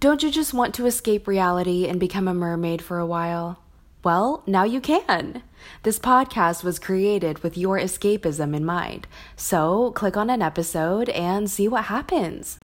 Don't you just want to escape reality and become a mermaid for a while? Well, now you can. This podcast was created with your escapism in mind. So click on an episode and see what happens.